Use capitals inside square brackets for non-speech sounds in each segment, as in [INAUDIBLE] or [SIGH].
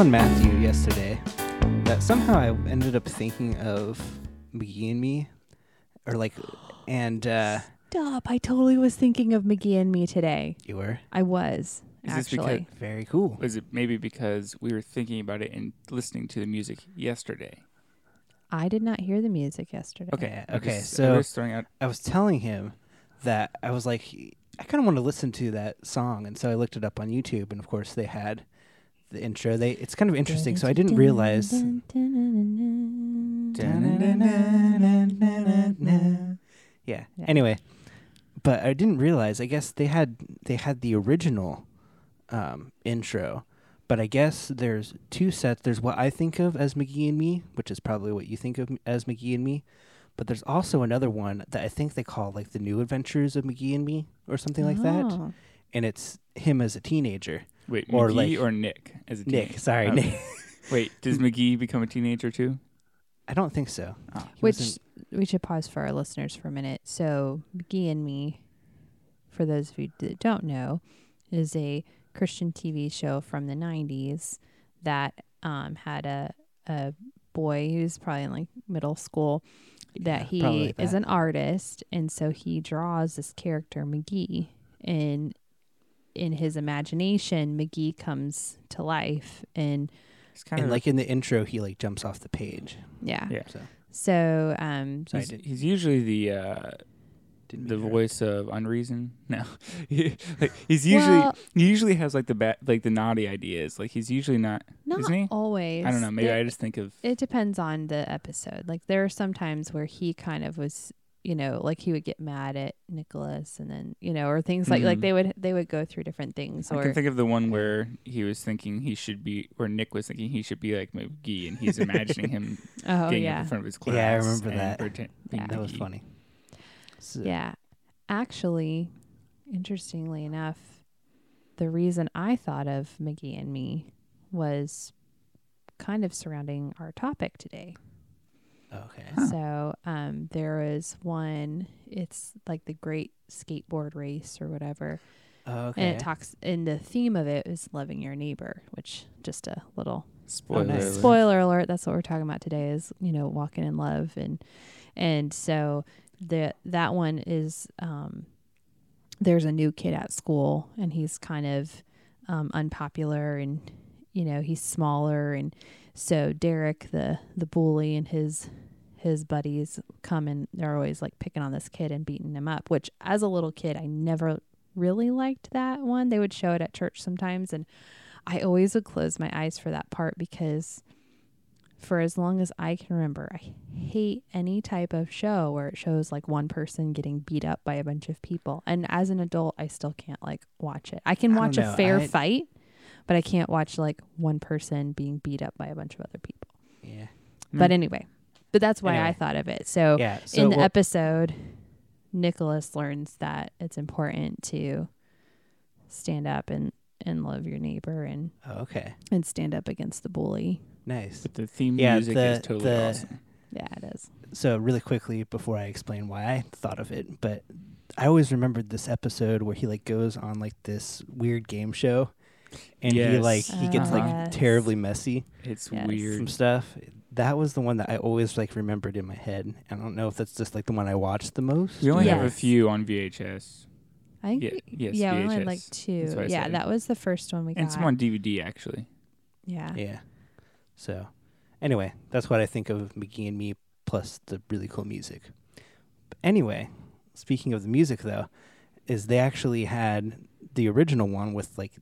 So I was telling Matthew yesterday that somehow I ended up thinking of McGee and Me, or like, and uh, Stop. I totally was thinking of McGee and me today. you were I was, Is this because- actually. very cool. Was it maybe because we were thinking about it and listening to the music yesterday? I did not hear the music yesterday. Okay. Yeah, I'm okay, just- so- I'm just throwing out. I was telling him that I was like, I kind of want to listen to that song, and so I looked it up on YouTube, and of course they had the intro. They it's kind of interesting. So I didn't realize. Yeah. Anyway, but I didn't realize. I guess they had they had the original um, intro, but I guess there's two sets. There's what I think of as McGee and Me, which is probably what you think of as McGee and Me. But there's also another one that I think they call like the New Adventures of McGee and Me or something like that, Oh. and it's him as a teenager. Wait, or McGee like- or Nick as a Nick, teenager? sorry, Okay. Nick. [LAUGHS] Wait, does [LAUGHS] McGee become a teenager too? I don't think so. Ah. Which wasn't- we should pause for our listeners for a minute. So, McGee and Me, for those of you that don't know, is a Christian TV show from the 90s that um, had a, a boy who's probably in like middle school that Yeah, he probably like is an artist. And so he draws this character, McGee, and in his imagination, McGee comes to life. And It's kind and of like in the intro, he like jumps off the page. yeah. yeah. So So, um, So He's, he's usually the uh, the voice of unreason. [LAUGHS] No, [LAUGHS] He- like he's usually Well- he usually has like the ba- like the naughty ideas. Like he's usually not. not Isn't he? always. I don't know. Maybe There- I just think of It depends on the episode. Like there are some times where he kind of was, you know, like he would get mad at Nicholas and then, you know, or things like like Mhm. they would they would go through different things I or can think of the one where he was thinking he should be, where Nick was thinking he should be like McGee, and he's imagining him [LAUGHS] oh getting up yeah. in front of his class. Yeah, I remember that. pretend- Yeah. That was funny. So- Yeah. Actually, interestingly enough, the reason I thought of McGee and me was kind of surrounding our topic today. Okay. So um, there is one. It's like the Great Skateboard Race or whatever, Okay. and it talks. And the theme of it is loving your neighbor, which just a little Spoiler. nice. alert. spoiler alert. That's what we're talking about today. Is you know walking in love and and so the that one is um, there's a new kid at school and he's kind of um, unpopular and you know he's smaller and so Derek the the bully and his his buddies come and they're always like picking on this kid and beating him up which as a little kid I never really liked that one they would show it at church sometimes and I always would close my eyes for that part because for as long as I can remember, I hate any type of show where it shows like one person getting beat up by a bunch of people. And as an adult, I still can't like watch it. I can watch a fair I- fight, but I can't watch like one person being beat up by a bunch of other people. yeah. But Mm. anyway, but that's why I thought of it. So Yeah. So in the well, episode, Nicholas learns that it's important to stand up and, and love your neighbor and, oh, okay. and stand up against the bully. Nice. But the theme Yeah, music is totally the- awesome. Yeah, it is. So really quickly before I explain why I thought of it, but I always remembered this episode where he like goes on like this weird game show, and he Yes. like he gets like terribly messy It's Yes. from weird. stuff. That was the one that I always like remembered in my head. I don't know if that's just like the one I watched the most. We only have a Yes. few on VHS I think Yeah, we- yes, yeah, we only had like VHS. two. What I Yeah, said. that was the first one we got. and some on DVD actually. yeah. Yeah. So, anyway, that's what I think of McGee and Me plus the really cool music. But anyway, speaking of the music though, is they actually had the original one with like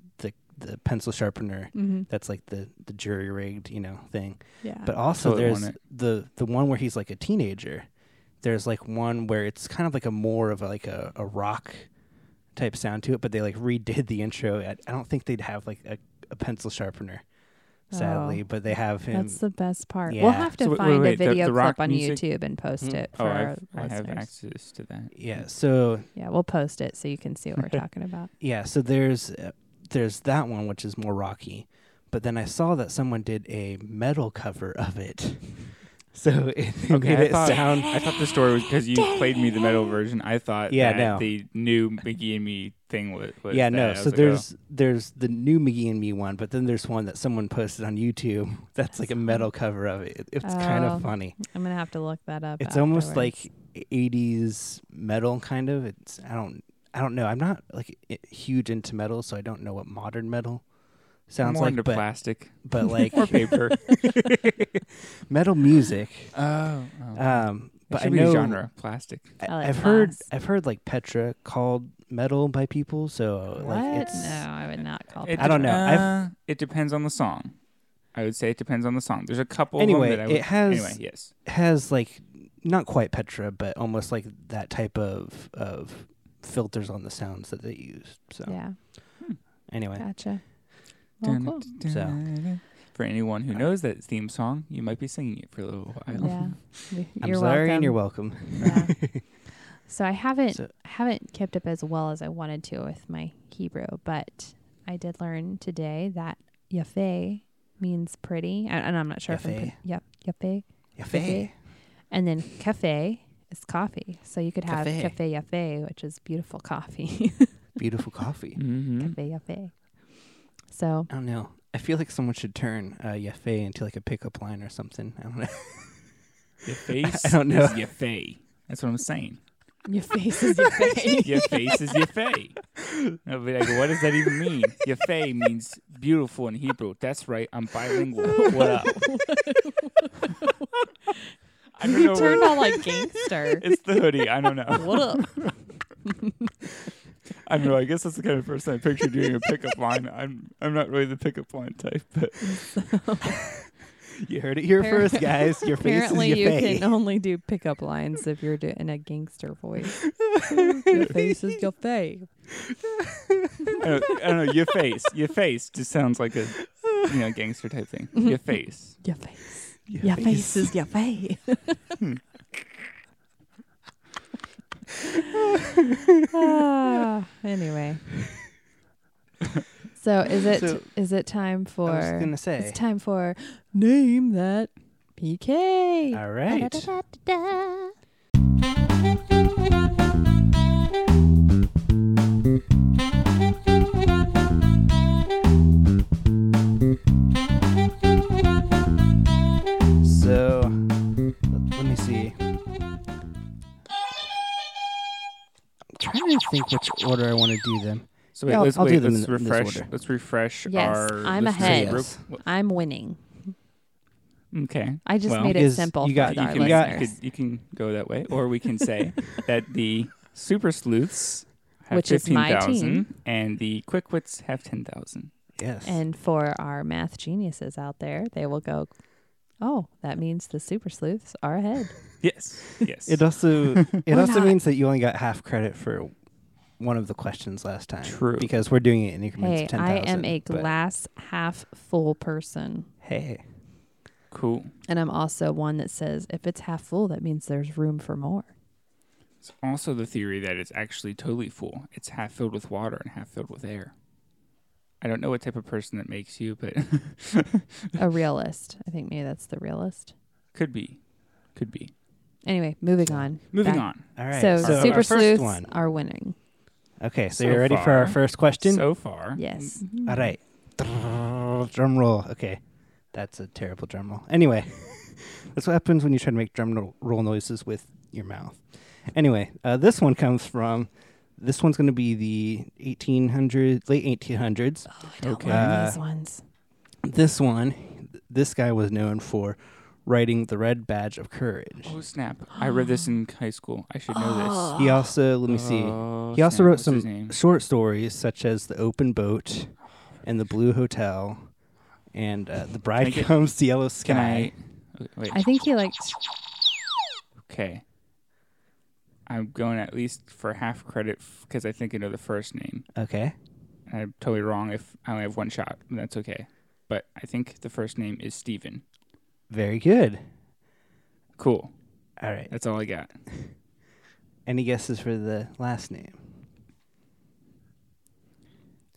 the the pencil sharpener. Mm-hmm. That's like the the jury rigged, you know, thing. Yeah. But also Totally there's the the one where he's like a teenager. There's like one where it's kind of like a more of a, like a, a rock type sound to it, but they like redid the intro. I, I don't think they'd have like a, a pencil sharpener, sadly, Oh. but they have him. That's the best part. Yeah. We'll have to So wait, find wait, a wait, the- video the rock clip on music- YouTube and post Mm. it for Oh, our I've, I have access to that. yeah. So Yeah, we'll post it so you can see what we're [LAUGHS] talking about. yeah. So there's uh, there's that one which is more rocky, but then I saw that someone did a metal cover of it. [LAUGHS] So it Okay, made I it thought, sound [LAUGHS] I thought the story was because you played me the metal version. I thought Yeah, that no. the new McGee and Me thing was. was yeah, that. no. So like, oh. there's there's the new McGee and Me one, but then there's one that someone posted on YouTube. [LAUGHS] That's like a metal cover of it. It- It's kind Oh, of funny. I'm gonna have to look that up. It's almost like 80s metal kind of. It's I don't I don't know. I'm not like huge into metal, so I don't know what modern metal I'm sounds more like. into But plastic but [LAUGHS] like or paper. [LAUGHS] metal music. oh, Um, but I should be know genre plastic. I, I like have heard. I've heard like Petra called metal by people, so what? like it's no, I would not call It it. I don't know. I've- Uh, it depends on the song. I would say it depends on the song. There's a couple. Anyway, of them that I would, it has- Anyway, yes. has like not quite Petra, but almost like that type of of filters on the sounds that they use. So Yeah, hmm. anyway, gotcha. Well, Dun, cool. dun, So. For anyone who knows that theme song, you might be singing it for a little while. Yeah, [LAUGHS] We- I'm you're sorry welcome. and you're welcome. Yeah. [LAUGHS] So I haven't So- I haven't kept up as well as I wanted to with my Hebrew, but I did learn today that yafe means pretty, and, and I'm not sure if I'm Yafe. pron- yep yafe, Yafe. and then cafe is coffee. So you could have Cafe. cafe yafe, which is beautiful coffee. [LAUGHS] Beautiful coffee. Mm-hmm. cafe yafe. So I don't know. I feel like someone should turn uh, Yafe into like a pickup line or something. I don't know. Your [LAUGHS] face I don't know. is your fay. That's what I'm saying. your face is your face. [LAUGHS] Your face is your fay. I'll be like, what does that even mean? Your fay means beautiful in Hebrew. That's right. I'm bilingual. What up? I don't know. you [LAUGHS] turned all like gangster. [LAUGHS] It's the hoodie. I don't know. what up? [LAUGHS] I don't know. I guess that's the kind of person I picture doing a pickup line. I'm I'm not really the pickup line type, but you heard it here Appar- first, guys. Your face Apparently, is you Yafe. can only do pickup lines if you're doing a gangster voice. your face is your face. I don't, I don't know. Your face, your face just sounds like a you know gangster type thing. Mm-hmm. Your face. Your face. Your Your face is your face. [LAUGHS] ah, anyway. So is it is So, it time for I was gonna say. it's time for name that PK. All right. Da-da-da-da-da. Trying which order I want to do them. So wait, Yeah, I'll- let's I'll do wait. them Let's in- in this refresh. order. Let's refresh Yes, our. I'm ahead. Yes. I'm winning. Okay. I just Well, made it simple you for got- our you can, listeners. you, could, you can go that way, or we can say [LAUGHS] that the super sleuths have Which is 15,000 and the quick wits have ten thousand. Yes. And for our math geniuses out there, they will go, oh, that means the super sleuths are ahead. [LAUGHS] Yes. Yes. it also [LAUGHS] it We're also not- means that you only got half credit for one of the questions last time. True. Because we're doing it in increments hey, of ten I am a glass half full person. Hey. cool. And I'm also one that says if it's half full, that means there's room for more. It's also the theory that it's actually totally full. It's half filled with water and half filled with air. I don't know what type of person that makes you, but a [LAUGHS] realist. I think maybe that's the realist. could be. Could be. Anyway, moving on. Moving Back- on. All right. So, So super sleuths one. are winning. Okay, so, So you're ready for our far- first question? So far. Yes. All right. Drum roll. Okay. That's a terrible drum roll. Anyway, [LAUGHS] that's what happens when you try to make drum ro- roll noises with your mouth. Anyway, uh, this one comes from. This one's going to be the 1800s, late 1800s. Oh, I don't Okay. learn Uh, these ones. This one, th- this guy was known for writing the Red Badge of Courage. Oh snap! I read this in high school. I should know this. [GASPS] He also, let me see, Oh, he also snap, wrote what's his some short stories such as The Open Boat and The Blue Hotel and uh, The Bride get- Comes, to Yellow Sky. Can I? [LAUGHS] okay, Wait. I think he liked. Okay. I'm going at least for half credit because I think I know the first name. Okay. I'm totally wrong if I only have one shot. That's okay. But I think the first name is Stephen. Very good. Cool. All right. That's all I got. [LAUGHS] Any guesses for the last name?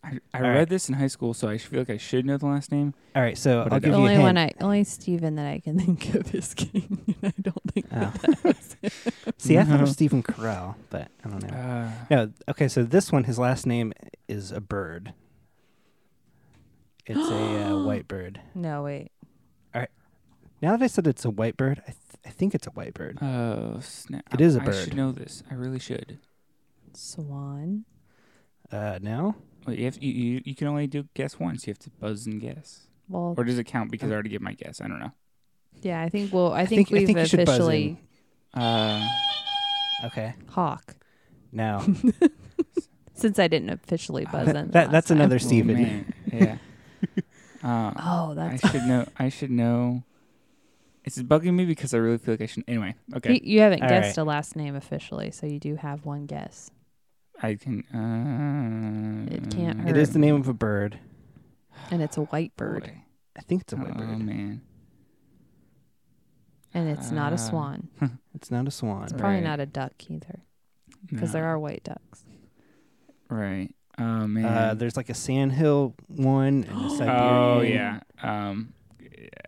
I, I All read right. this in high school, so I feel like I should know the last name. All right. So I I'll don't. give The you a only hint. one I only Stephen that I can [LAUGHS] think of is King. [LAUGHS] and I don't think Oh. that was See, I thought No. of Stephen Carell, but I don't know. Uh, No, okay, so this one, his last name is a bird. It's a uh, [GASPS] white bird. No, wait. Now that I said it's a white bird, I, th- I think it's a white bird. oh snap! It is a I bird. I should know this. I really should. Swan. Uh, now? Wait, you, have, you, you you can only do guess once. You have to buzz and guess, Well, or does it count because I already gave my guess? I don't know. yeah, I think. Well, I, I think, think- I we've think you should buzz officially Uh, Okay. hawk. Now. [LAUGHS] Since I didn't officially buzz in. that, last that's time. another oh, Stephen. man. Yeah. [LAUGHS] Uh, Oh, I that's. should know. I should know. It's bugging me because I really feel like I should. Anyway, okay. You, you haven't All guessed right. a last name officially, so you do have one guess. I can. Uh, It can't It is the name of a bird. And it's a white bird. Boy. I think it's a white Oh bird. man. And it's not a Uh, swan. [LAUGHS] It's not a swan. It's probably right. not a duck either, because there are white ducks. Right. Oh man. Uh, there's like a sandhill one and a [GASPS] Siberian. oh yeah. Um.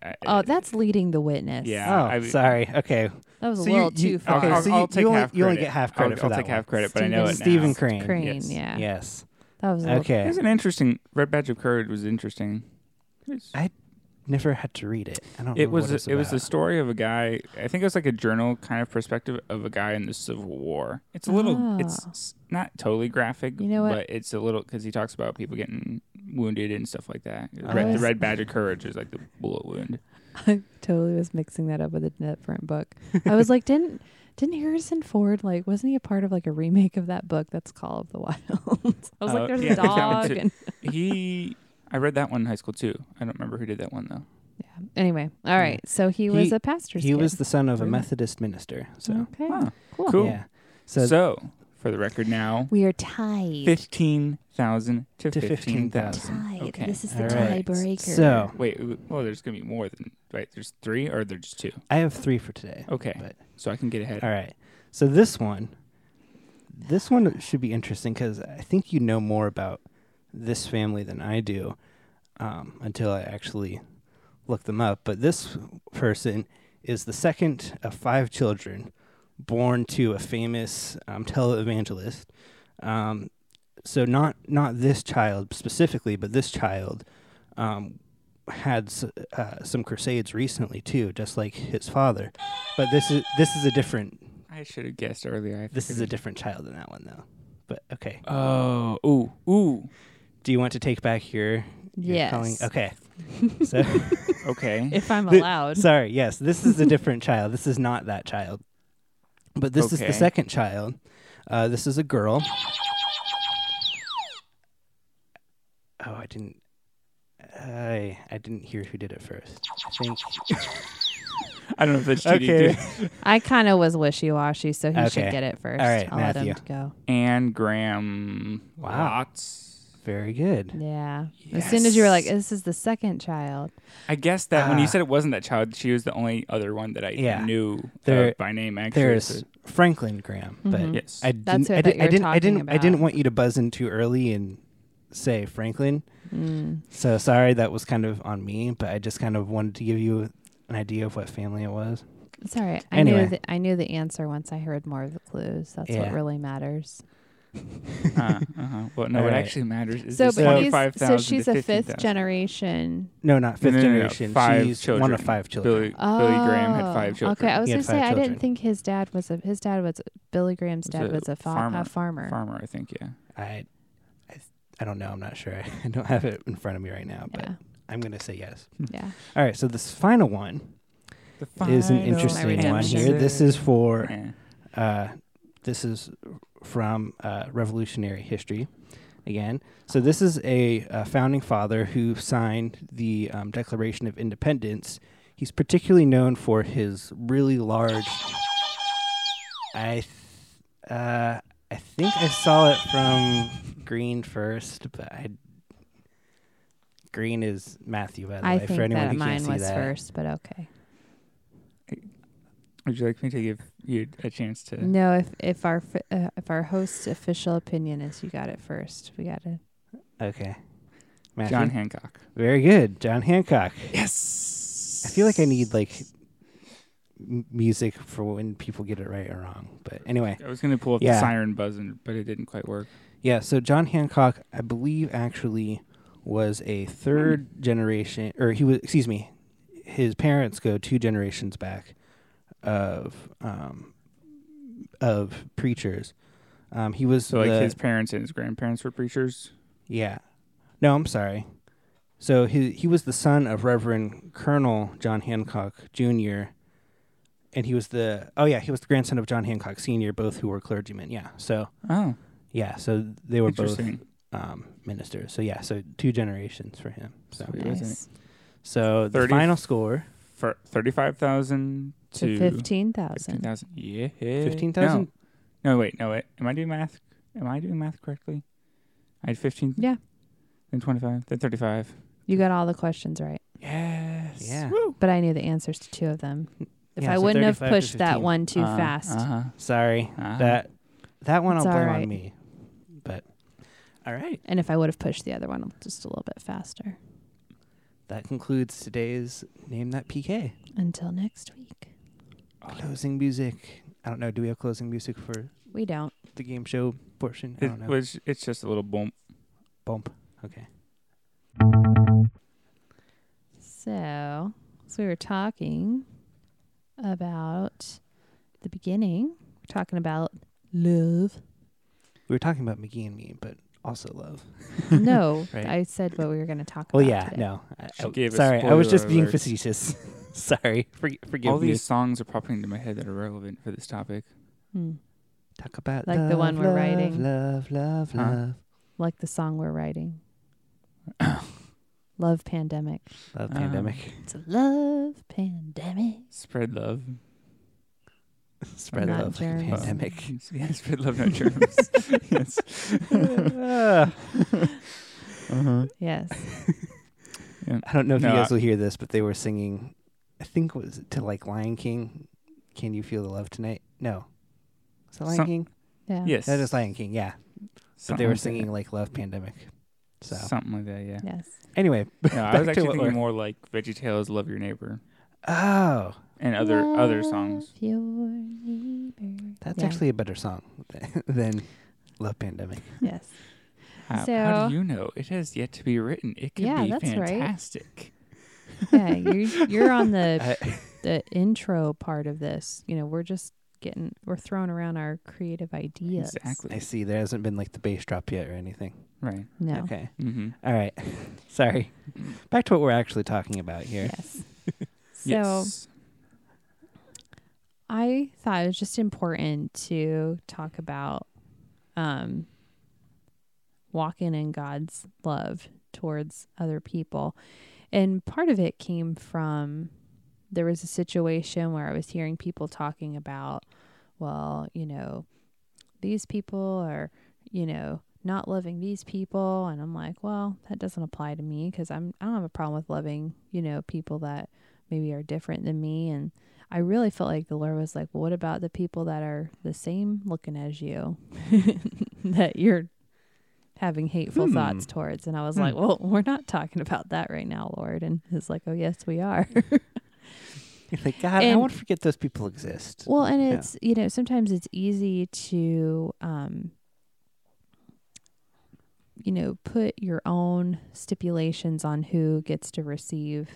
I- Oh, that's leading the witness. Yeah. Oh, I- sorry. Okay. That was a So you- little you- too far. okay, I'll, so I'll you- take you only- half you only get half I'll- credit for I'll that take one. half credit, but I know it now. Stephen Crane. Crane, Yes. yeah. Yes. That was a little, It was an interesting. Red Badge of Courage was interesting. I never had to read it. I don't. It remember was what a, it's it was the story of a guy. I think it was like a journal kind of perspective of a guy in the Civil War. It's a little. It's Ah. not totally graphic. You know what? But it's a little because he talks about people getting wounded and stuff like that. The I Red, the Red Badge of Courage is like the bullet wound. [LAUGHS] I totally was mixing that up with a different book. I was like, didn't didn't Harrison Ford like wasn't he a part of like a remake of that book that's Call of the Wild? [LAUGHS] I was Oh, like, there's yeah, a there's [LAUGHS] that one dog. And, He. I read that one in high school too. I don't remember who did that one though. yeah. Anyway, all right. So he, was He- a pastor's He kid. was the son of a Really? Methodist minister. So okay. Huh. Cool. Cool. yeah. So, So, for the record now, We are tied. fifteen thousand to, To fifteen 15,000. thousand. Tied. Okay. This is the All right. tiebreaker. So Wait. Well, there's gonna be more than right. There's three, or there's just two. I have three for today. Okay. But So I can get ahead. all right. So this one, this one should be interesting because I think you know more about this family than I do um, until I actually look them up. But this person is the second of five children born to a famous um, televangelist. Um, so not not this child specifically, but this child um, had s- uh, some crusades recently too, just like his father. But this is this is a different I should have guessed earlier. I this is a different child than that one though. But okay, Oh, ooh, ooh. Do you want to take back your, your Yes. calling? Okay, [LAUGHS] so [LAUGHS] Okay. If I'm The- allowed. sorry, yes, this is a [LAUGHS] different child. This is not that child, but this is the second child. Uh, this is a girl. Oh, I didn't. I I didn't hear who did it first. I think. I don't know if it's cheating. Okay. I kind of was wishy washy, so he should get it first. All right, I'll let him go. Anne Graham Wow. Lotz. Very good. Yeah. As soon as you were like, this is the second child. I guess that when you Ah. said it wasn't that child, she was the only other one that I Yeah. knew There- uh, by name. Actually, There's Franklin Graham, but Mhm. yes. I didn't. who I I, thought did, you I were didn't. I talking didn't. I didn't want you to buzz in too early and say Franklin. Mm. So sorry, that was kind of on me. But I just kind of wanted to give you an idea of what family it was. It's all right. I Anyway. knew the, I knew the answer once I heard more of the clues. That's Yeah. what really matters. [LAUGHS] uh, uh-huh. Well, no, All what right. actually matters is So, but he's, 25,000 so she's to a fifth 15,000. generation. No, not fifth No, no, no, no. generation. Five She's children. one of five children. Billy, Billy Graham had Oh, five children. Okay, I was He gonna had say five I children. didn't think his dad was a his dad was Billy Graham's Was dad a was a, fa- farmer. a farmer. farmer, I think. Yeah. I, I, I don't know. I'm not sure. [LAUGHS] I don't have it in front of me right now, but Yeah, I'm gonna say yes. yeah. All right. So this final one The is an final interesting one here. This is for Uh, this is from uh, Revolutionary History again. So this is a, uh founding father who signed the um, Declaration of Independence. He's particularly known for his really large. I, th- uh, I think I saw it from Green first, but I. Green is Matthew, by the I way. think for anyone that who mine can't see was that. first, but okay. Would you like me to give you a chance to? No, if if our fi- uh, if our host's official opinion is you got it first, we got it. Okay. Matthew? John Hancock. Very good, John Hancock. Yes. I feel like I need like m- music for when people get it right or wrong. But anyway, I was gonna pull up Yeah. the siren buzzing, but it didn't quite work. yeah. So John Hancock, I believe, actually was a third generation, or he was. Excuse me, his parents go two generations back of um, of preachers. Um, he was So like the- his parents and his grandparents were preachers. Yeah. No, I'm sorry. So he he was the son of Reverend Colonel John Hancock Jr. And he was the oh yeah he was the grandson of John Hancock Sr. Both who were clergymen. Yeah. So Oh, yeah. So they were both um, ministers. So yeah. So two generations for him. So Sweet. Nice. so the 30 final score For thirty-five thousand To to fifteen fifteen thousand. thousand. Yeah, fifteen thousand. No. no, wait, no, wait. Am I doing math? Am I doing math correctly? I had fifteen. Yeah. Then twenty-five. Then thirty-five. You got all the questions right, Yes. Yeah. Woo. but I knew the answers to two of them. If Yeah, I so wouldn't have pushed that one too Uh, fast, Uh-huh. Sorry. Uh-huh. That that one It's I'll blame alright. on me. But all right. and if I would have pushed the other one just a little bit faster. That concludes today's name that PK. Until next week, Closing music. I don't know. Do we have closing music for we don't. the game show portion? I It don't know. was. It's just a little bump. Bump. Okay. So, so we were talking about the beginning. We're talking about love. We were talking about McGee and me, but also love. no, [LAUGHS] Right. I said what we were going to talk Well, about. yeah, today. no. I, She I- gave a sorry, I was just spoiler being alert. facetious. [LAUGHS] [LAUGHS] sorry, for, forgive All me. these songs are popping into my head that are relevant for this topic. Hmm. Talk about Like the one we're love, writing. Love, love, Huh? love, Like the song we're writing. [COUGHS] love pandemic. love. Oh. Pandemic. It's a love pandemic. Spread love. [LAUGHS] Spread Not love like a germs. pandemic. [LAUGHS] yeah, spread love, not germs. yes. Uh-huh. Yes. I don't know if No, you guys I- will hear this, but they were singing. I think was it to like Lion King. Can you feel the love tonight? No, is that Lion Some- King? Yeah. Yes. That is Lion King. Yeah, but they were singing like Love Pandemic. So Something like that, yeah. Yes. anyway, [LAUGHS] No, I was actually what thinking more like Veggie Tales, Love Your Neighbor oh, and other other songs. Your neighbor. that's Yeah. actually a better song [LAUGHS] than Love Pandemic. Yes. How, how do you know? It has yet to be written. It could Yeah, be that's right. Fantastic. Yeah, you're you're on the [LAUGHS] I, the intro part of this. You know, we're just getting we're throwing around our creative ideas. Exactly. I see. There hasn't been like the bass drop yet or anything. Right. No. Okay. Mm-hmm. All right. [LAUGHS] Sorry. Back to what we're actually talking about here. Yes. [LAUGHS] so yes. I thought it was just important to talk about um walking in God's love towards other people. And part of it came from there was a situation where I was hearing people talking about, well, you know, these people are, you know, not loving these people. And I'm like, well, that doesn't apply to me because I'm I don't have a problem with loving, you know, people that maybe are different than me. And I really felt like the Lord was like, well, what about the people that are the same looking as you [LAUGHS] that you're having hateful Hmm. thoughts towards? And I was Hmm. like, well, we're not talking about that right now, Lord. And he's like, oh, yes, we are. [LAUGHS] Like, God, I And- won't forget those people exist. well, and Yeah. it's, you know, sometimes it's easy to, um, you know, put your own stipulations on who gets to receive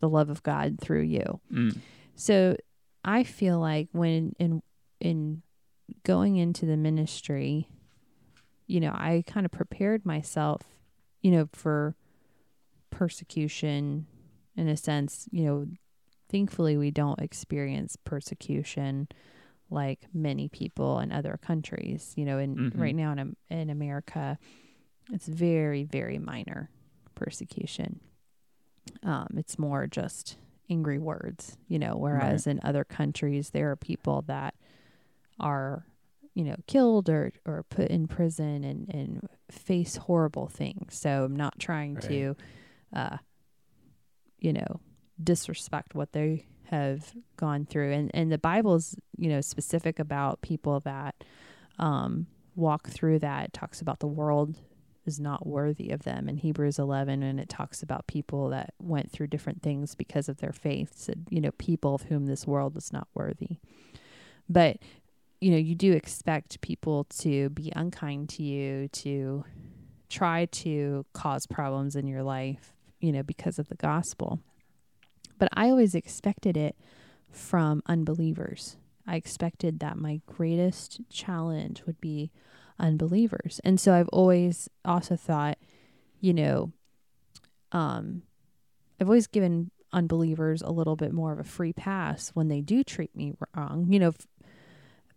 the love of God through you. Mm. So I feel like when in in going into the ministry, you know, I kind of prepared myself, you know, for persecution in a sense, you know, thankfully we don't experience persecution like many people in other countries, you know, in Mhm. right now in in America it's very very minor persecution. Um, it's more just angry words, you know, whereas in other countries there are people that are, you know, killed or, or put in prison and, and face horrible things. So I'm not trying to uh you know, disrespect what they have gone through. And and the Bible's, you know, specific about people that um walk through that. It talks about the world is not worthy of them in Hebrews 11 and it talks about people that went through different things because of their faith said you know people of whom this world is not worthy but you know you do expect people to be unkind to you to try to cause problems in your life you know because of the gospel. But I always expected it from unbelievers. I expected that my greatest challenge would be unbelievers. And so I've always also thought, you know, um, I've always given unbelievers a little bit more of a free pass when they do treat me wrong, you know,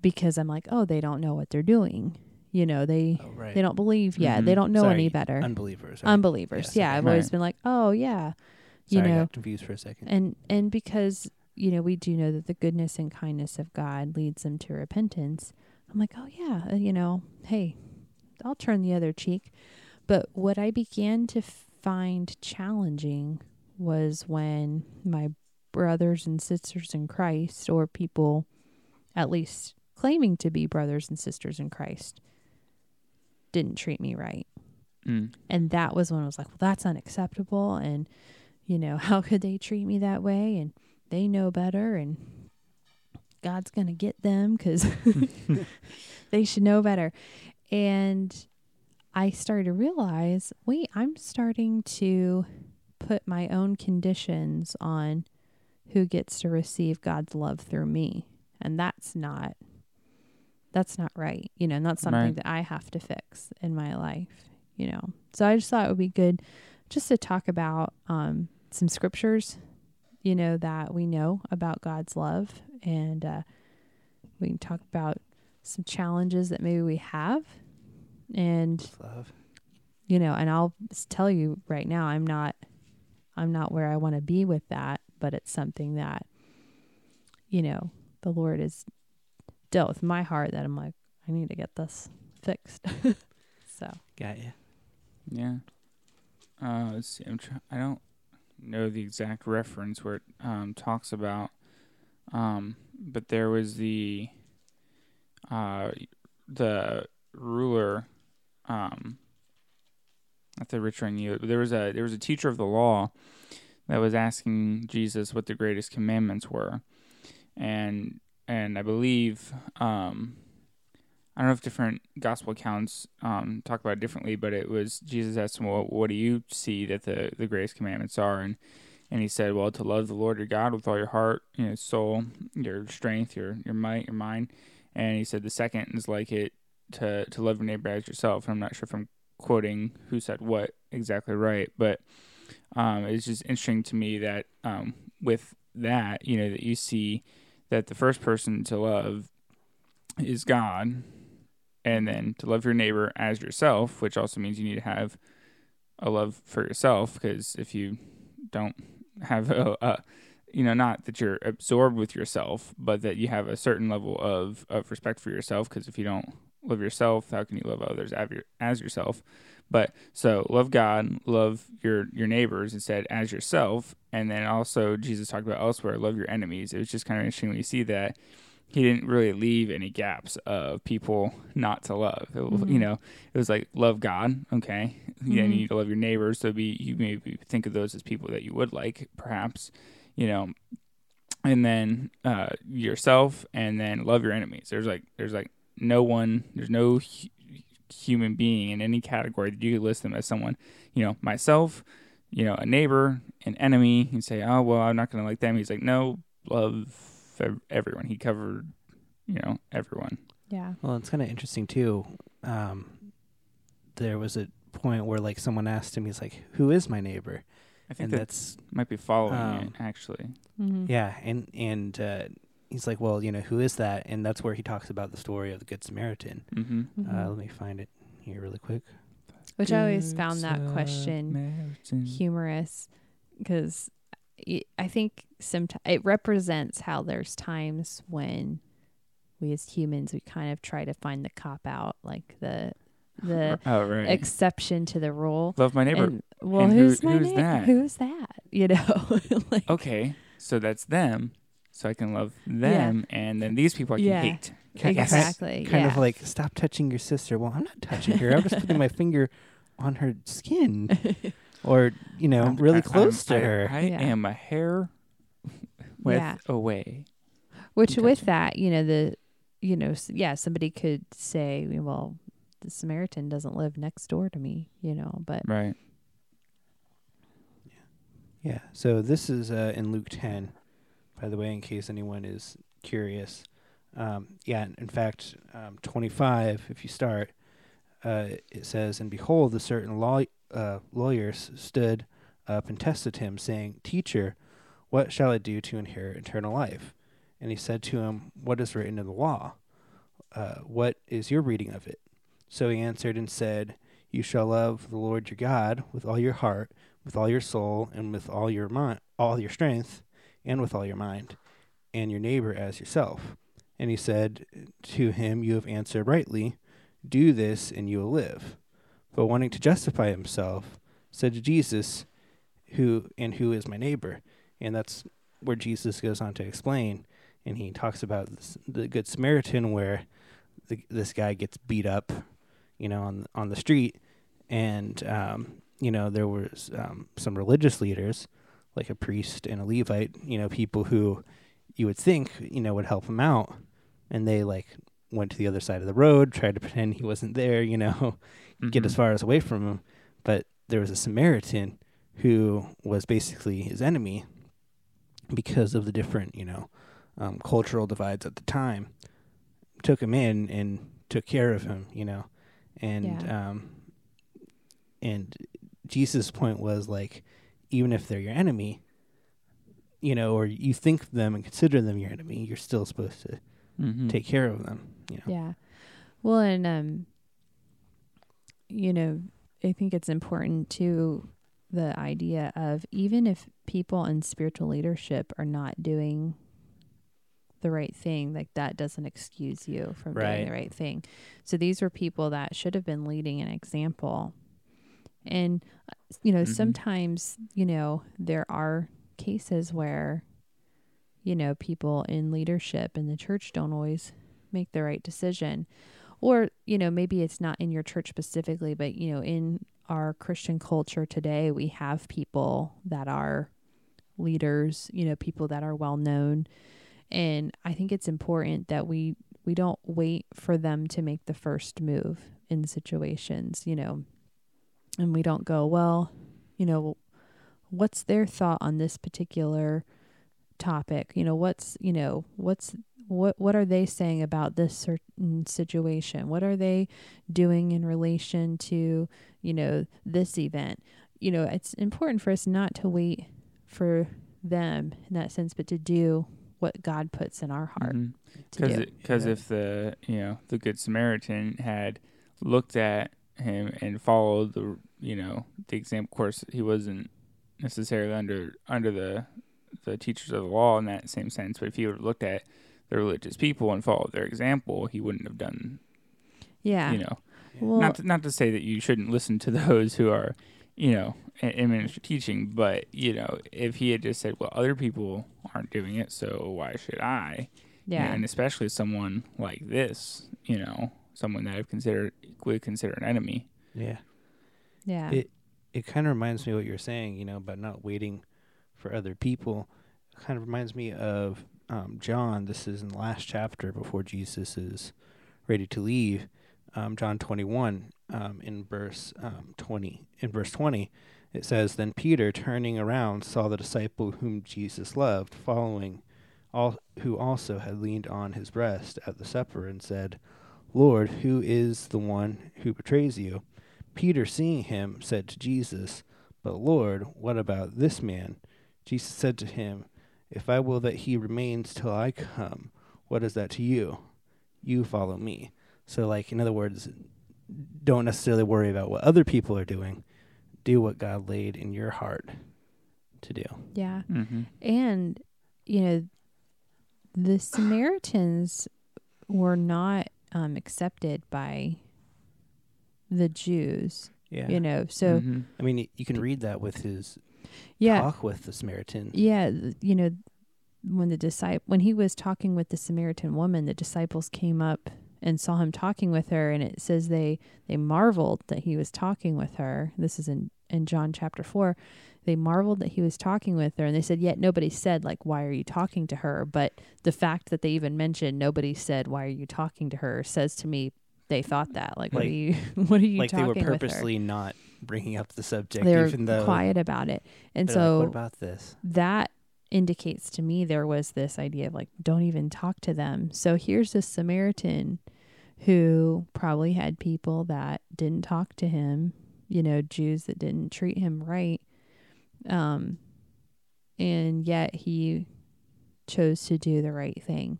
because I'm like, oh, they don't know what they're doing. You know, they Oh, right. they don't believe. Yeah, Mhm. they don't know Sorry, any better. Unbelievers. right? Unbelievers. Yes, yeah. I've always been like, oh yeah, you Sorry, I know, confused for a second. and and because you know we do know that the goodness and kindness of God leads them to repentance. I'm like, oh yeah, uh, you know, hey, I'll turn the other cheek. But what I began to find challenging was when my brothers and sisters in Christ, or people at least claiming to be brothers and sisters in Christ, didn't treat me right Mm. and that was when I was like, well, that's unacceptable. And, you know, [LAUGHS] how could they treat me that way? And they know better. And God's going to get them because [LAUGHS] they should know better. And I started to realize wait, I'm starting to put my own conditions on who gets to receive God's love through me. And that's not. That's not right, you know, and that's something Right. that I have to fix in my life you know. So I just thought it would be good just to talk about um, some scriptures, you know, that we know about God's love, and uh, we can talk about some challenges that maybe we have, and Love. you know, and I'll tell you right now, I'm not, I'm not where I want to be with that, but it's something that, you know, the Lord has dealt with my heart that I'm like, I need to get this fixed. [LAUGHS] so. Got you. Yeah. Uh, let's see. I'm try- I don't know the exact reference where it um, talks about, um, but there was the, uh, the ruler, um, not the rich man knew it, but there was a there was a teacher of the law that was asking Jesus what the greatest commandments were, and and I believe um, I don't know if different gospel accounts um, talk about it differently, but it was Jesus asked him, "Well, what do you see that the the greatest commandments are?" and and he said, "Well, to love the Lord your God with all your heart, you know, soul, your strength, your your might, your mind." And he said the second is like it to to love your neighbor as yourself. And I'm not sure if I'm quoting who said what exactly right, but um, it's just interesting to me that um, with that, you know, that you see that the first person to love is God, and then to love your neighbor as yourself, which also means you need to have a love for yourself, because if you don't have a, a you know, not that you're absorbed with yourself, but that you have a certain level of, of respect for yourself. Because if you don't love yourself, how can you love others as, yourself? But so love God, love your your neighbors instead as yourself, and then also Jesus talked about elsewhere, love your enemies. It was just kind of interesting when you see that he didn't really leave any gaps of people not to love. It, You Mhm. know, it was like love God, okay, yeah, and Mhm. you need to love your neighbors. So be you maybe think of those as people that you would like, perhaps, you know, and then uh, yourself, and then love your enemies. There's like there's like no one, there's no hu- human being in any category that you could list them as someone, you know, myself, you know, a neighbor, an enemy. You say, oh well, I'm not gonna like them. He's like, no, love ev- everyone. He covered, you know, everyone. Yeah. Well, it's kind of interesting too. Um, there was a point where like someone asked him, he's like, "Who is my neighbor?" I think And that that's might be following um, it actually. Mm-hmm. yeah, and and uh, he's like, "Well, you know, who is that?" And that's where he talks about the story of the Good Samaritan. Mm-hmm. Uh, let me find it here really quick. Which I always found that question humorous because I think sometimes it represents how there's times when we as humans we kind of try to find the cop out, like the the [LAUGHS] oh right. exception to the rule. Love my neighbor. And, well, And who- who's my who's neigh- that? Who's that? [LAUGHS] You know, [LAUGHS] like okay, so that's them. So I can love them, and then these people I can Yeah. hate. Ki- exactly. Kind yeah. of like, stop touching your sister. Well, I'm not touching her. I'm just putting my [LAUGHS] finger on her skin [LAUGHS] or you know I'm- really I- close I'm- to I- her. I, Yeah. am a hair [LAUGHS] width Yeah. away. Which with that, you know, the you know, yeah, somebody could say, well, the Samaritan doesn't live next door to me, you know, but Right. Yeah. So this is uh, in Luke 10, by the way, in case anyone is curious. Um, yeah, in fact, um, 25, if you start, uh, it says, And behold, a certain law, uh, lawyers stood up and tested him, saying, Teacher, what shall I do to inherit eternal life? And he said to him, What is written in the law? Uh, what is your reading of it? So he answered and said, You shall love the Lord your God with all your heart with all your soul and with all your mind, all your strength, and with all your mind, and your neighbor as yourself. And he said to him, You have answered rightly. Do this, and you will live. But wanting to justify himself, said to Jesus, Who and who is my neighbor? And that's where Jesus goes on to explain, and he talks about this, the Good Samaritan, where the, this guy gets beat up, you know, on on the street, and um, you know there was um, some religious leaders like a priest and a levite you know people who you would think you know would help him out and they like went to the other side of the road tried to pretend he wasn't there you know [LAUGHS] get as Mhm. far as away from him but there was a samaritan who was basically his enemy because of the different you know um, cultural divides at the time took him in and took care of him you know and Yeah. um and jesus point was like even if they're your enemy you know or you think of them and consider them your enemy you're still supposed to Mhm. take care of them you know Yeah. Well, and um, you know, I think it's important to the idea of even if people in spiritual leadership are not doing the right thing, like that doesn't excuse you from doing the right thing. So these were people that should have been leading an example. And you know, Mhm. sometimes, you know, there are cases where you know, people in leadership in the church don't always make the right decision. Or, you know, maybe it's not in your church specifically, but, you know, in our Christian culture today, we have people that are leaders, you know, people that are well known. And I think it's important that we we don't wait for them to make the first move in situations, you know. And we don't go, well, you know, what's their thought on this particular topic? You know what's you know what's what what are they saying about this certain situation? What are they doing in relation to you know this event? You know it's important for us not to wait for them in that sense but to do what god puts in our heart mm-hmm. to do. Because Yeah. if the you know the good Samaritan had looked at him and followed the you know the example, of course he wasn't necessarily under under the the teachers of the law in that same sense. But if he would have looked at the religious people and followed their example, he wouldn't have done yeah you know well not to, not to say that you shouldn't listen to [LAUGHS] those who are you know in, in ministry teaching, but you know if he had just said, well, other people aren't doing it, so why should I? yeah and especially someone like this, you know, someone that I've considered would consider an enemy. yeah yeah it it kind of reminds me of what you're saying, you know, about not waiting for other people. It kind of reminds me of um, John. This is in the last chapter before Jesus is ready to leave. Um, John 21, um, in verse um, 20. In verse 20, it says, "Then Peter, turning around, saw the disciple whom Jesus loved, following, all who also had leaned on his breast at the supper, and said, Lord, who is the one who betrays you?" Peter, seeing him, said to Jesus, But Lord, what about this man? Jesus said to him, If I will that he remains till I come, what is that to you? You follow me. So, like, in other words, don't necessarily worry about what other people are doing. Do what God laid in your heart to do. yeah Mm-hmm. And, you know, the Samaritans were not um, accepted by the Jews, Yeah. you know. So, Mm-hmm. I mean, you can read that with his yeah. talk with the Samaritan. Yeah, you know, when the disciple when he was talking with the Samaritan woman, the disciples came up and saw him talking with her and it says they they marveled that he was talking with her this is in in John chapter 4 they marveled that he was talking with her and they said yet nobody said like why are you talking to her but the fact that they even mentioned nobody said why are you talking to her says to me they thought that like, what are you [LAUGHS] what are you like they were purposely not bringing up the subject, they were even though quiet about it. And so like, what about this? that indicates to me there was this idea of like don't even talk to them. So here's this samaritan who probably had people that didn't talk to him you know jews that didn't treat him right. Um and yet he chose to do the right thing.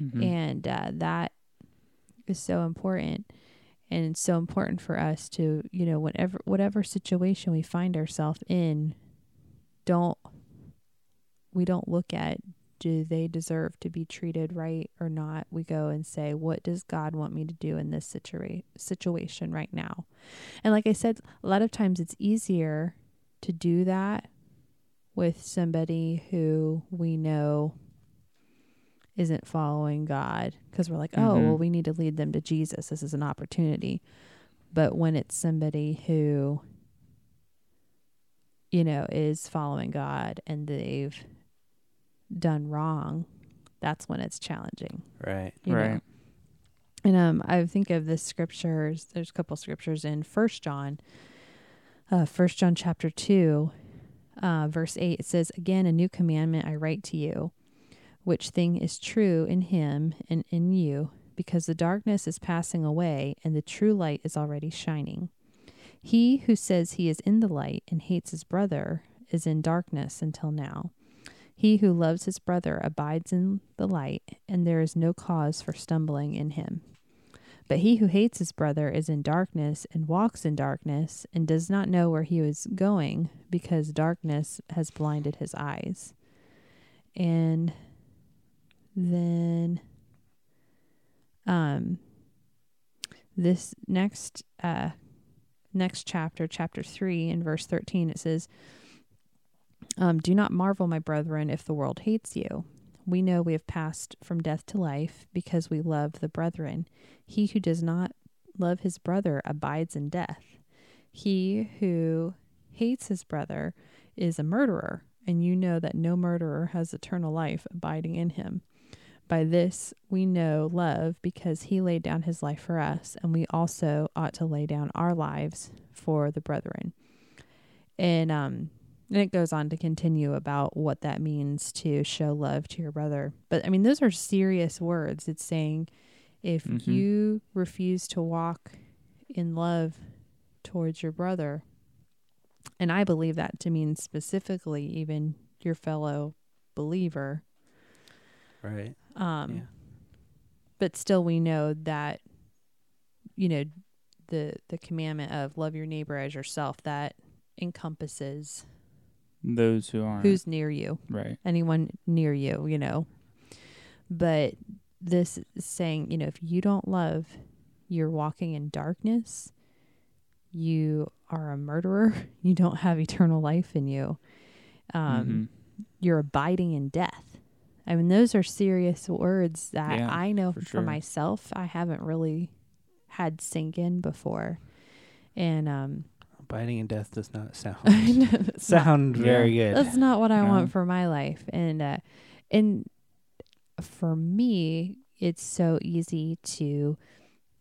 Mhm. and uh, that is so important and it's so important for us to you know whatever whatever situation we find ourselves in don't we don't look at do they deserve to be treated right or not? We go and say what does god want me to do in this situa- situation right now? And like i said a lot of times it's easier to do that with somebody who we know isn't following God because we're like, oh, Mhm. well, we need to lead them to Jesus. This is an opportunity. But when it's somebody who, you know, is following God and they've done wrong, that's when it's challenging. Right. you know? Right. And um, I think of the scriptures. There's a couple scriptures in First John, uh, First John chapter two, uh, verse eight. It says, "Again, a new commandment I write to you, which thing is true in him and in you, because the darkness is passing away and the true light is already shining. He who says he is in the light and hates his brother is in darkness until now." He who loves his brother abides in the light, and there is no cause for stumbling in him. But he who hates his brother is in darkness and walks in darkness and does not know where he is going because darkness has blinded his eyes. And then um this next uh next chapter chapter 3 in verse 13 it says um, do not marvel, my brethren, if the world hates you. We know we have passed from death to life because we love the brethren. He who does not love his brother abides in death. He who hates his brother is a murderer, and you know that no murderer has eternal life abiding in him. By this we know love because he laid down his life for us, and we also ought to lay down our lives for the brethren. And um and it goes on to continue about what that means to show love to your brother. But I mean, those are serious words. It's saying if Mhm. you refuse to walk in love towards your brother, and I believe that to mean specifically even your fellow believer, Right. Um, Yeah. but still we know that, you know, the the commandment of love your neighbor as yourself that encompasses Those who aren't. who's near you. right. anyone near you, you know. But this is saying, you know, if you don't love, you're walking in darkness, you are a murderer, [LAUGHS] you don't have eternal life in you. Um, Mhm. You're abiding in death. I mean, those are serious words that Yeah, I know for for, myself, I haven't really had sink in before. And um, Abiding in death does not sound [LAUGHS] I know not- sound very good. that's not what I No. want for my life. And uh and for me, it's so easy to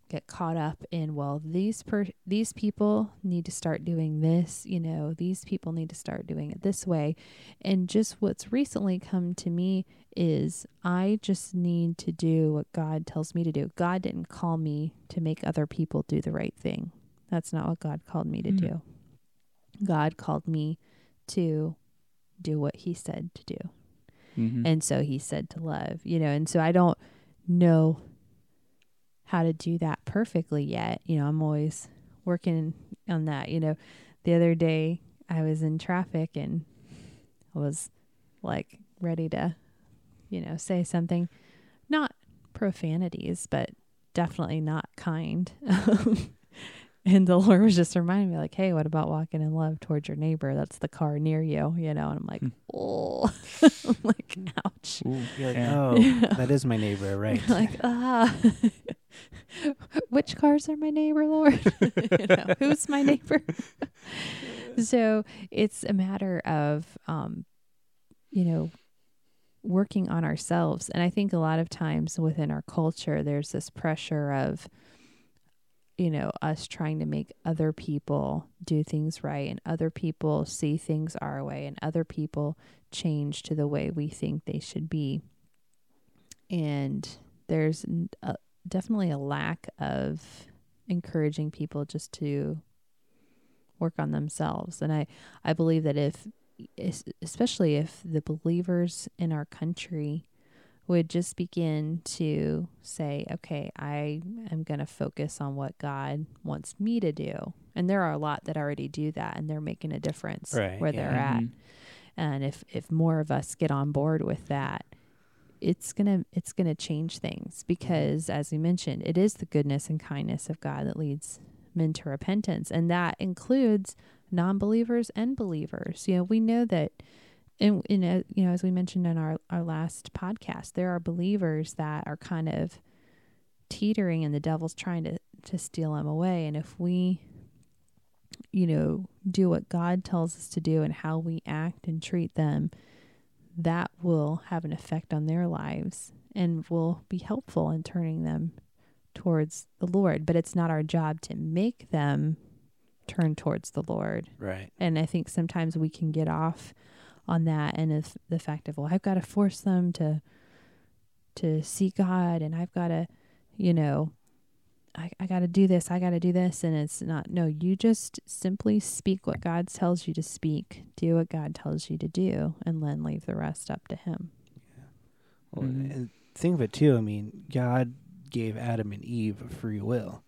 get caught up in well, these per these people need to start doing this, you know, these people need to start doing it this way. And just what's recently come to me is I just need to do what God tells me to do. God didn't call me to make other people do the right thing. That's not what God called me to Hmm. do. God called me to do what he said to do. Mhm. And so he said to love, you know, and so I don't know how to do that perfectly yet. You know, I'm always working on that. You know, the other day I was in traffic and I was like ready to, you know, say something, not profanities, but definitely not kind. [LAUGHS] Um, and the [LAUGHS] Lord was just reminding me, like, hey, what about walking in love towards your neighbor? That's the car near you, you know? And I'm like, Hmm. oh, [LAUGHS] I'm like, ouch. You're like, Yeah. oh, Yeah. that is my neighbor, [LAUGHS] right? like, ah, which cars are my neighbor, Lord? you know, who's my neighbor? so it's a matter of, um, you know, working on ourselves. And I think a lot of times within our culture, there's this pressure of, you know, us trying to make other people do things right and other people see things our way and other people change to the way we think they should be. And there's a, definitely a lack of encouraging people just to work on themselves. And I, I believe that if, especially if the believers in our country would just begin to say, okay, I am going to focus on what God wants me to do. And there are a lot that already do that and they're making a difference Right, where they're yeah. at. Mhm. And if, if more of us get on board with that, it's gonna it's gonna change things because as we mentioned, it is the goodness and kindness of God that leads men to repentance. And that includes non believers and believers. You know, we know that in, in a, you know, as we mentioned in our, our last podcast, there are believers that are kind of teetering and the devil's trying to, to steal them away. And if we, you know, do what God tells us to do and how we act and treat them, that will have an effect on their lives and will be helpful in turning them towards the Lord. But it's not our job to make them turn towards the Lord. right. And I think sometimes we can get off on that and if the fact of well I've got to force them to to see God and I've got to you know I, I got to do this I got to do this and it's not no you just simply speak what God tells you to speak do what God tells you to do and then leave the rest up to him yeah. Well, Mhm. and think of it too. I mean, God gave Adam and Eve a free will.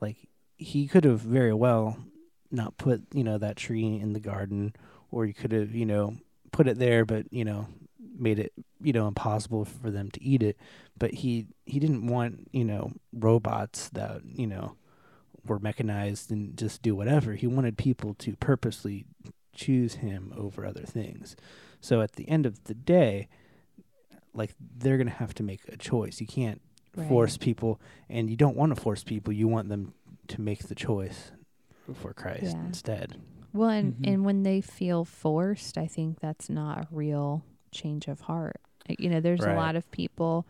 Like he could have very well not put you know that tree in the garden, or he could have you know put it there, but you know made it you know impossible for them to eat it. But he he didn't want you know robots that you know were mechanized and just do whatever. He wanted people to purposely choose him over other things. So at the end of the day, like they're gonna have to make a choice. You can't force people, and you don't want to force people. You want them to make the choice for Christ Yeah. instead. Well and Mhm. and when they feel forced I think that's not a real change of heart you know there's Right. a lot of people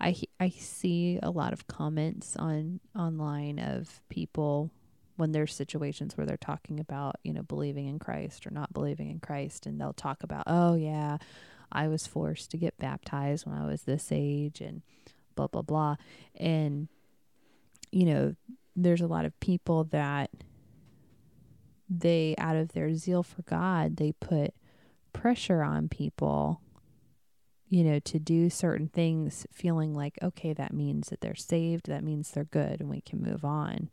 I I see a lot of comments on online of people when there's situations where they're talking about you know believing in Christ or not believing in Christ and they'll talk about oh yeah I was forced to get baptized when I was this age and blah blah blah and you know there's a lot of people that they out of their zeal for God they put pressure on people you know to do certain things feeling like okay that means that they're saved that means they're good and we can move on.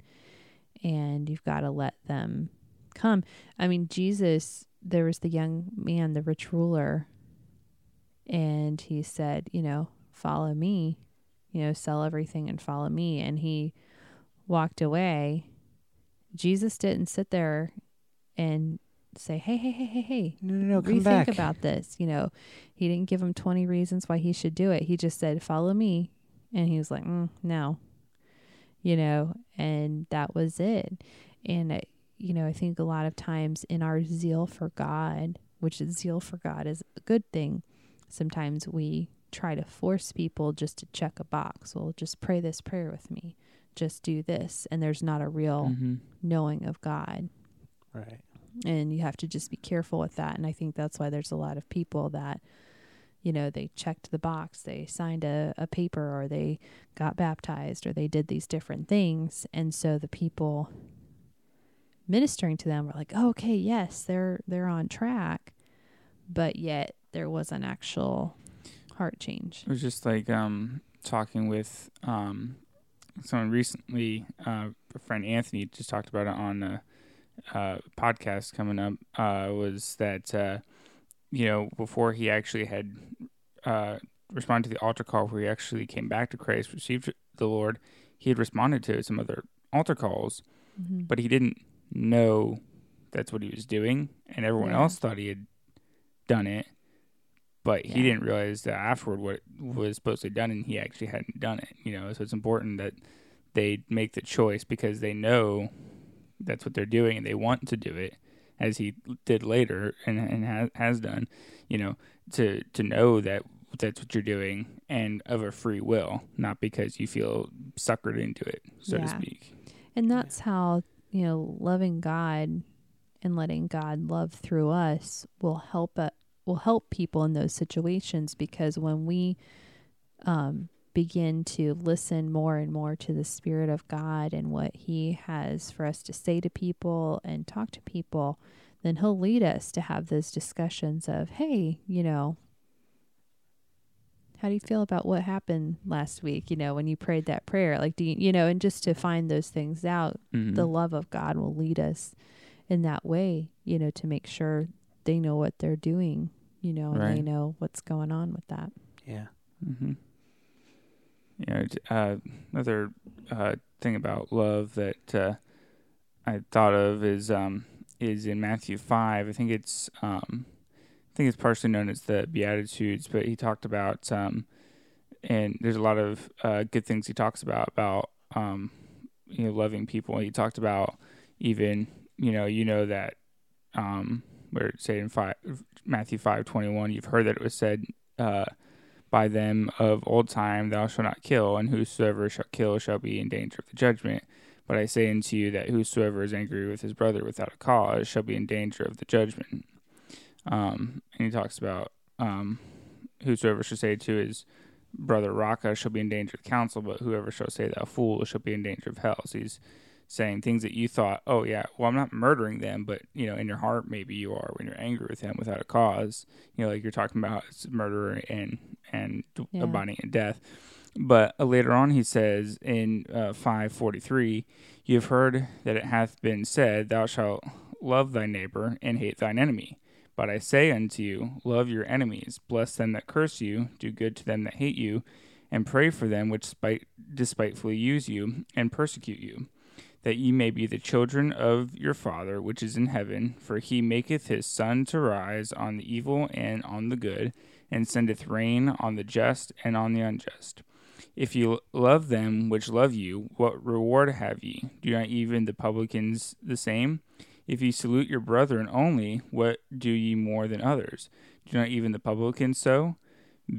And you've got to let them come. I mean jesus there was the young man the rich ruler and he said you know follow me you know sell everything and follow me and he walked away jesus didn't sit there and say hey hey hey hey hey No, no, no, come back. about this. You know, he didn't give him 20 reasons why he should do it. He just said, follow me. And he was like, mm, no, you know, and that was it. And, uh, you know, I think a lot of times in our zeal for God, which is zeal for God is a good thing, sometimes we try to force people just to check a box. Well, just pray this prayer with me. Just do this. And there's not a real Mhm. knowing of God Right. and you have to just be careful with that and i think that's why there's a lot of people that you know they checked the box they signed a, a paper or they got baptized or they did these different things and so the people ministering to them were like oh, okay yes they're they're on track but yet there was an actual heart change It was just like um, talking with um, someone recently. Uh, a friend Anthony just talked about it on a, uh podcast coming up. Uh, was that uh, you know before he actually had uh, responded to the altar call, where he actually came back to Christ, received the Lord, he had responded to some other altar calls, Mhm. but he didn't know that's what he was doing, and everyone Yeah. else thought he had done it, but he didn't realize that afterward what was supposed to be done, and he actually hadn't done it. You know, so it's important that they make the choice because they know that's what they're doing and they want to do it, as he did later and and has has done. You know, to to know that that's what you're doing and of a free will, not because you feel suckered into it, so to speak. And that's how, you know, loving God and letting God love through us will help uh, will help people in those situations because when we um begin to listen more and more to the spirit of God and what he has for us to say to people and talk to people, then he'll lead us to have those discussions of, hey, you know, how do you feel about what happened last week, you know, when you prayed that prayer? Like do you, you know, and just to find those things out Mhm. the love of God will lead us in that way, you know, to make sure they know what they're doing, you know, and they know what's going on with that. Yeah. Mm-hmm. Yeah. t- Uh, another uh, thing about love that uh, I thought of is um, is in Matthew five. I think it's um, I think it's partially known as the Beatitudes, but he talked about um, and there's a lot of uh, good things he talks about about um, you know loving people. He talked about even you know you know that um, where it say in five Matthew five twenty one. You've heard that it was said. Uh, by them of old time, thou shalt not kill, and whosoever shall kill shall be in danger of the judgment. But I say unto you that whosoever is angry with his brother without a cause shall be in danger of the judgment. Um, and he talks about um, whosoever shall say to his brother Raca shall be in danger of the council, but whoever shall say thou fool shall be in danger of hell. So he's saying things that you thought, oh yeah, well I'm not murdering them, but you know in your heart maybe you are when you're angry with them without a cause. You know, like you're talking about murder and and Yeah. abiding in death. But uh, later on, he says in uh, five forty three, you have heard that it hath been said, Thou shalt love thy neighbor and hate thine enemy. But I say unto you, love your enemies, bless them that curse you, do good to them that hate you, and pray for them which spite, despitefully use you and persecute you, that ye may be the children of your Father which is in heaven. For he maketh his sun to rise on the evil and on the good, and sendeth rain on the just and on the unjust. If ye love them which love you, what reward have ye? Do not even the publicans the same? If ye salute your brethren only, what do ye more than others? Do not even the publicans so?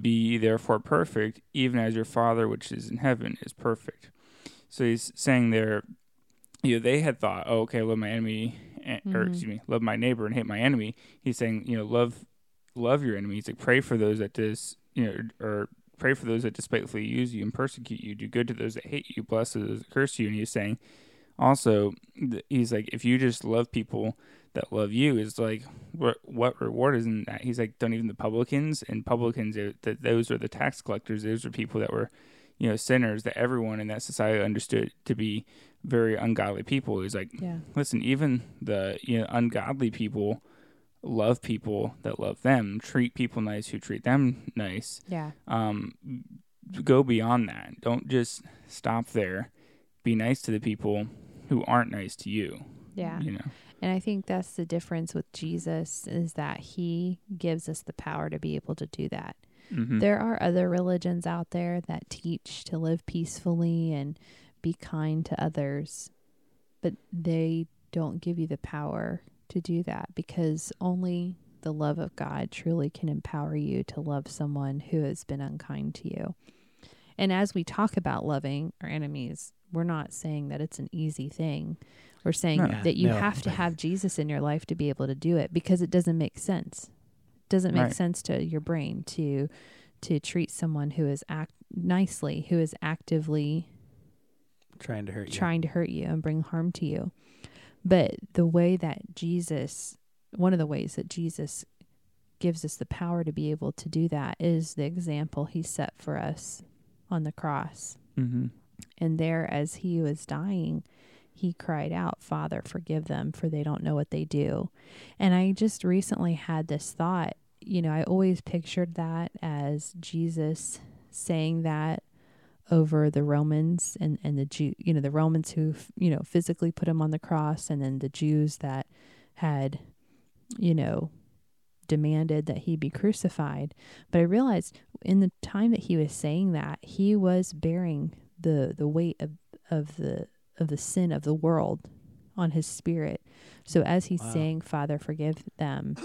Be ye therefore perfect, even as your Father which is in heaven is perfect. So he's saying there, you know, they had thought, oh, okay, love my enemy, eh, or Mhm. excuse me, love my neighbor and hate my enemy. He's saying, you know, love, love your enemies. Like pray for those that dis, you know, or pray for those that despitefully use you and persecute you. Do good to those that hate you. Bless those that curse you. And he's saying, also, he's like, if you just love people that love you, is like, what what reward is in that? He's like, don't even the publicans and publicans, that those are the tax collectors. Those are people that were, you know, sinners that everyone in that society understood to be very ungodly people. He's like, Yeah. listen, even the you know ungodly people love people that love them, treat people nice who treat them nice. Yeah. Um, go beyond that. Don't just stop there. Be nice to the people who aren't nice to you. Yeah. You know. And I think that's the difference with Jesus is that he gives us the power to be able to do that. Mm-hmm. There are other religions out there that teach to live peacefully and be kind to others, but they don't give you the power to do that because only the love of God truly can empower you to love someone who has been unkind to you. And as we talk about loving our enemies, we're not saying that it's an easy thing. We're saying No. that you No. have to have Jesus in your life to be able to do it because it doesn't make sense. Doesn't make Right. sense to your brain to to treat someone who is act nicely, who is actively Trying to hurt you. trying to hurt you and bring harm to you. But the way that Jesus, one of the ways that Jesus gives us the power to be able to do that is the example he set for us on the cross. Mm-hmm. And there, as he was dying, he cried out, Father, forgive them, for they don't know what they do. And I just recently had this thought. You know, I always pictured that as Jesus saying that over the Romans and and the Jew, you know, the Romans who you know physically put him on the cross, and then the Jews that had, you know, demanded that he be crucified. But I realized in the time that he was saying that, he was bearing the the weight of of the of the sin of the world on his spirit. So as he's Wow. saying, "Father, forgive them,"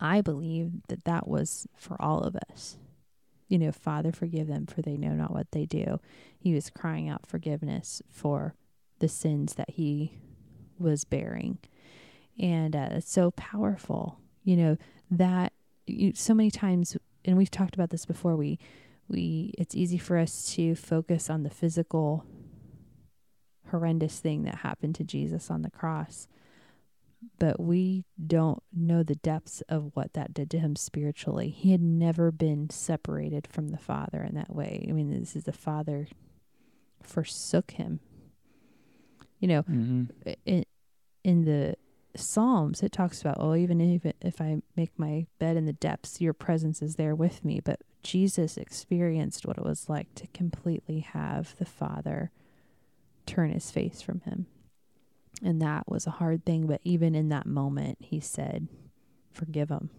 I believe that that was for all of us. You know, Father, forgive them, for they know not what they do. He was crying out forgiveness for the sins that he was bearing, and uh, it's so powerful. You know that you, so many times, and we've talked about this before. We we it's easy for us to focus on the physical horrendous thing that happened to Jesus on the cross but we don't know the depths of what that did to him spiritually. He had never been separated from the Father in that way. I mean, this is the Father forsook him. You know, Mm-hmm. in in the Psalms, it talks about, oh, even if if I make my bed in the depths, your presence is there with me. But Jesus experienced what it was like to completely have the Father turn his face from him. And that was a hard thing, but even in that moment, he said, "Forgive him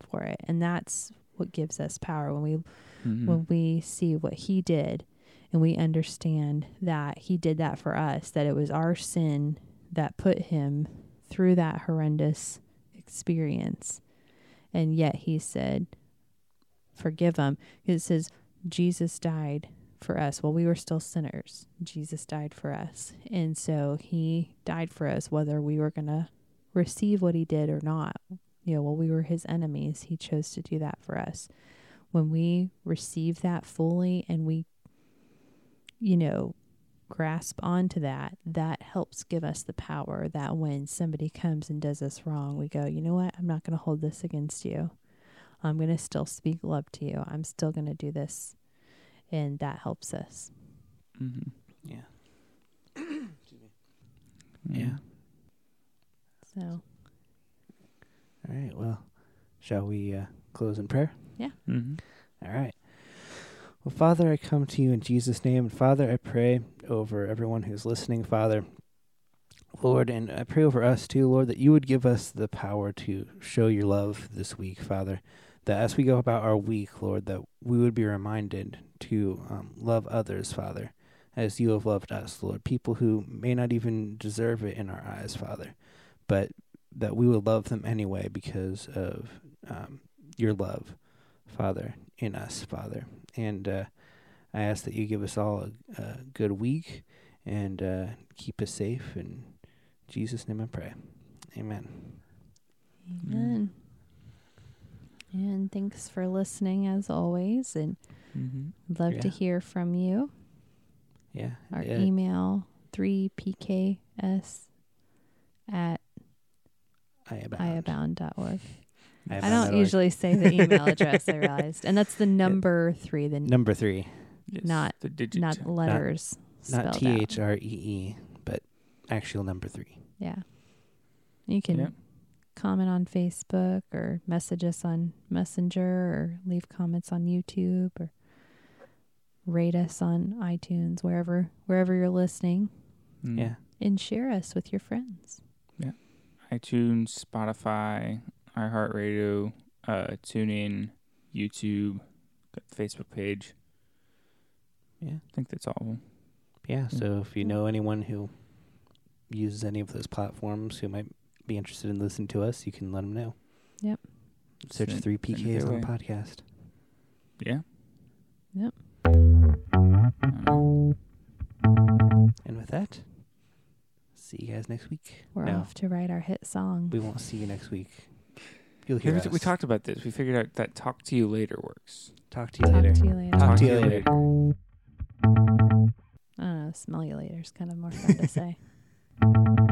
for it." And that's what gives us power when we Mm-hmm. when we see what he did and we understand that he did that for us, that it was our sin that put him through that horrendous experience. And yet he said, Forgive him. It says, Jesus died for us while we were still sinners. Jesus died for us. And so he died for us, whether we were going to receive what he did or not. You know, while we were his enemies, he chose to do that for us when we receive that fully and we you know grasp onto that that helps give us the power that when somebody comes and does us wrong we go you know what i'm not going to hold this against you i'm going to still speak love to you i'm still going to do this and that helps us Mm-hmm. Yeah. [CLEARS THROAT] Yeah. so All right. Well, shall we uh, close in prayer? Mm-hmm. All right. Well, Father, I come to you in Jesus' name. And Father, I pray over everyone who's listening, Father. Lord, and I pray over us too, Lord, that you would give us the power to show your love this week, Father. That as we go about our week, Lord, that we would be reminded to um, love others, Father, as you have loved us, Lord. People who may not even deserve it in our eyes, Father, but that we would love them anyway because of um, your love. Father, in us, Father. And uh, I ask that you give us all a, a good week and uh, keep us safe. In Jesus' name I pray. Amen. amen and thanks for listening as always and Mm-hmm. love to hear from you Yeah. Our yeah. email 3pks at iabound.org. I [LAUGHS] I don't org. usually say the email [LAUGHS] address, I realized. And that's the number three, the Number three, Not- the digit. not letters not spelled T. H R E E, but actual number three. Yeah. You can. Comment on Facebook or message us on Messenger or leave comments on YouTube or rate us on iTunes, wherever wherever you're listening, Mm. Yeah. and share us with your friends. Yeah. iTunes, Spotify, iHeartRadio, uh, TuneIn, YouTube, Facebook page. Yeah. I think that's all of them. Yeah. So if you know anyone who uses any of those platforms who might be interested in listening to us, you can let them know. Yep. Search Send- three send it PKs their on the way. podcast. Yeah. Yep. And with that, see you guys next week. We're no, off to write our hit song. we won't see you next week. You'll we, hear we us. talked about this. We figured out that talk to you later works. Talk to you Talk later. to you later. Talk to you later. I don't know. Smell you later is kind of more fun to [LAUGHS] say.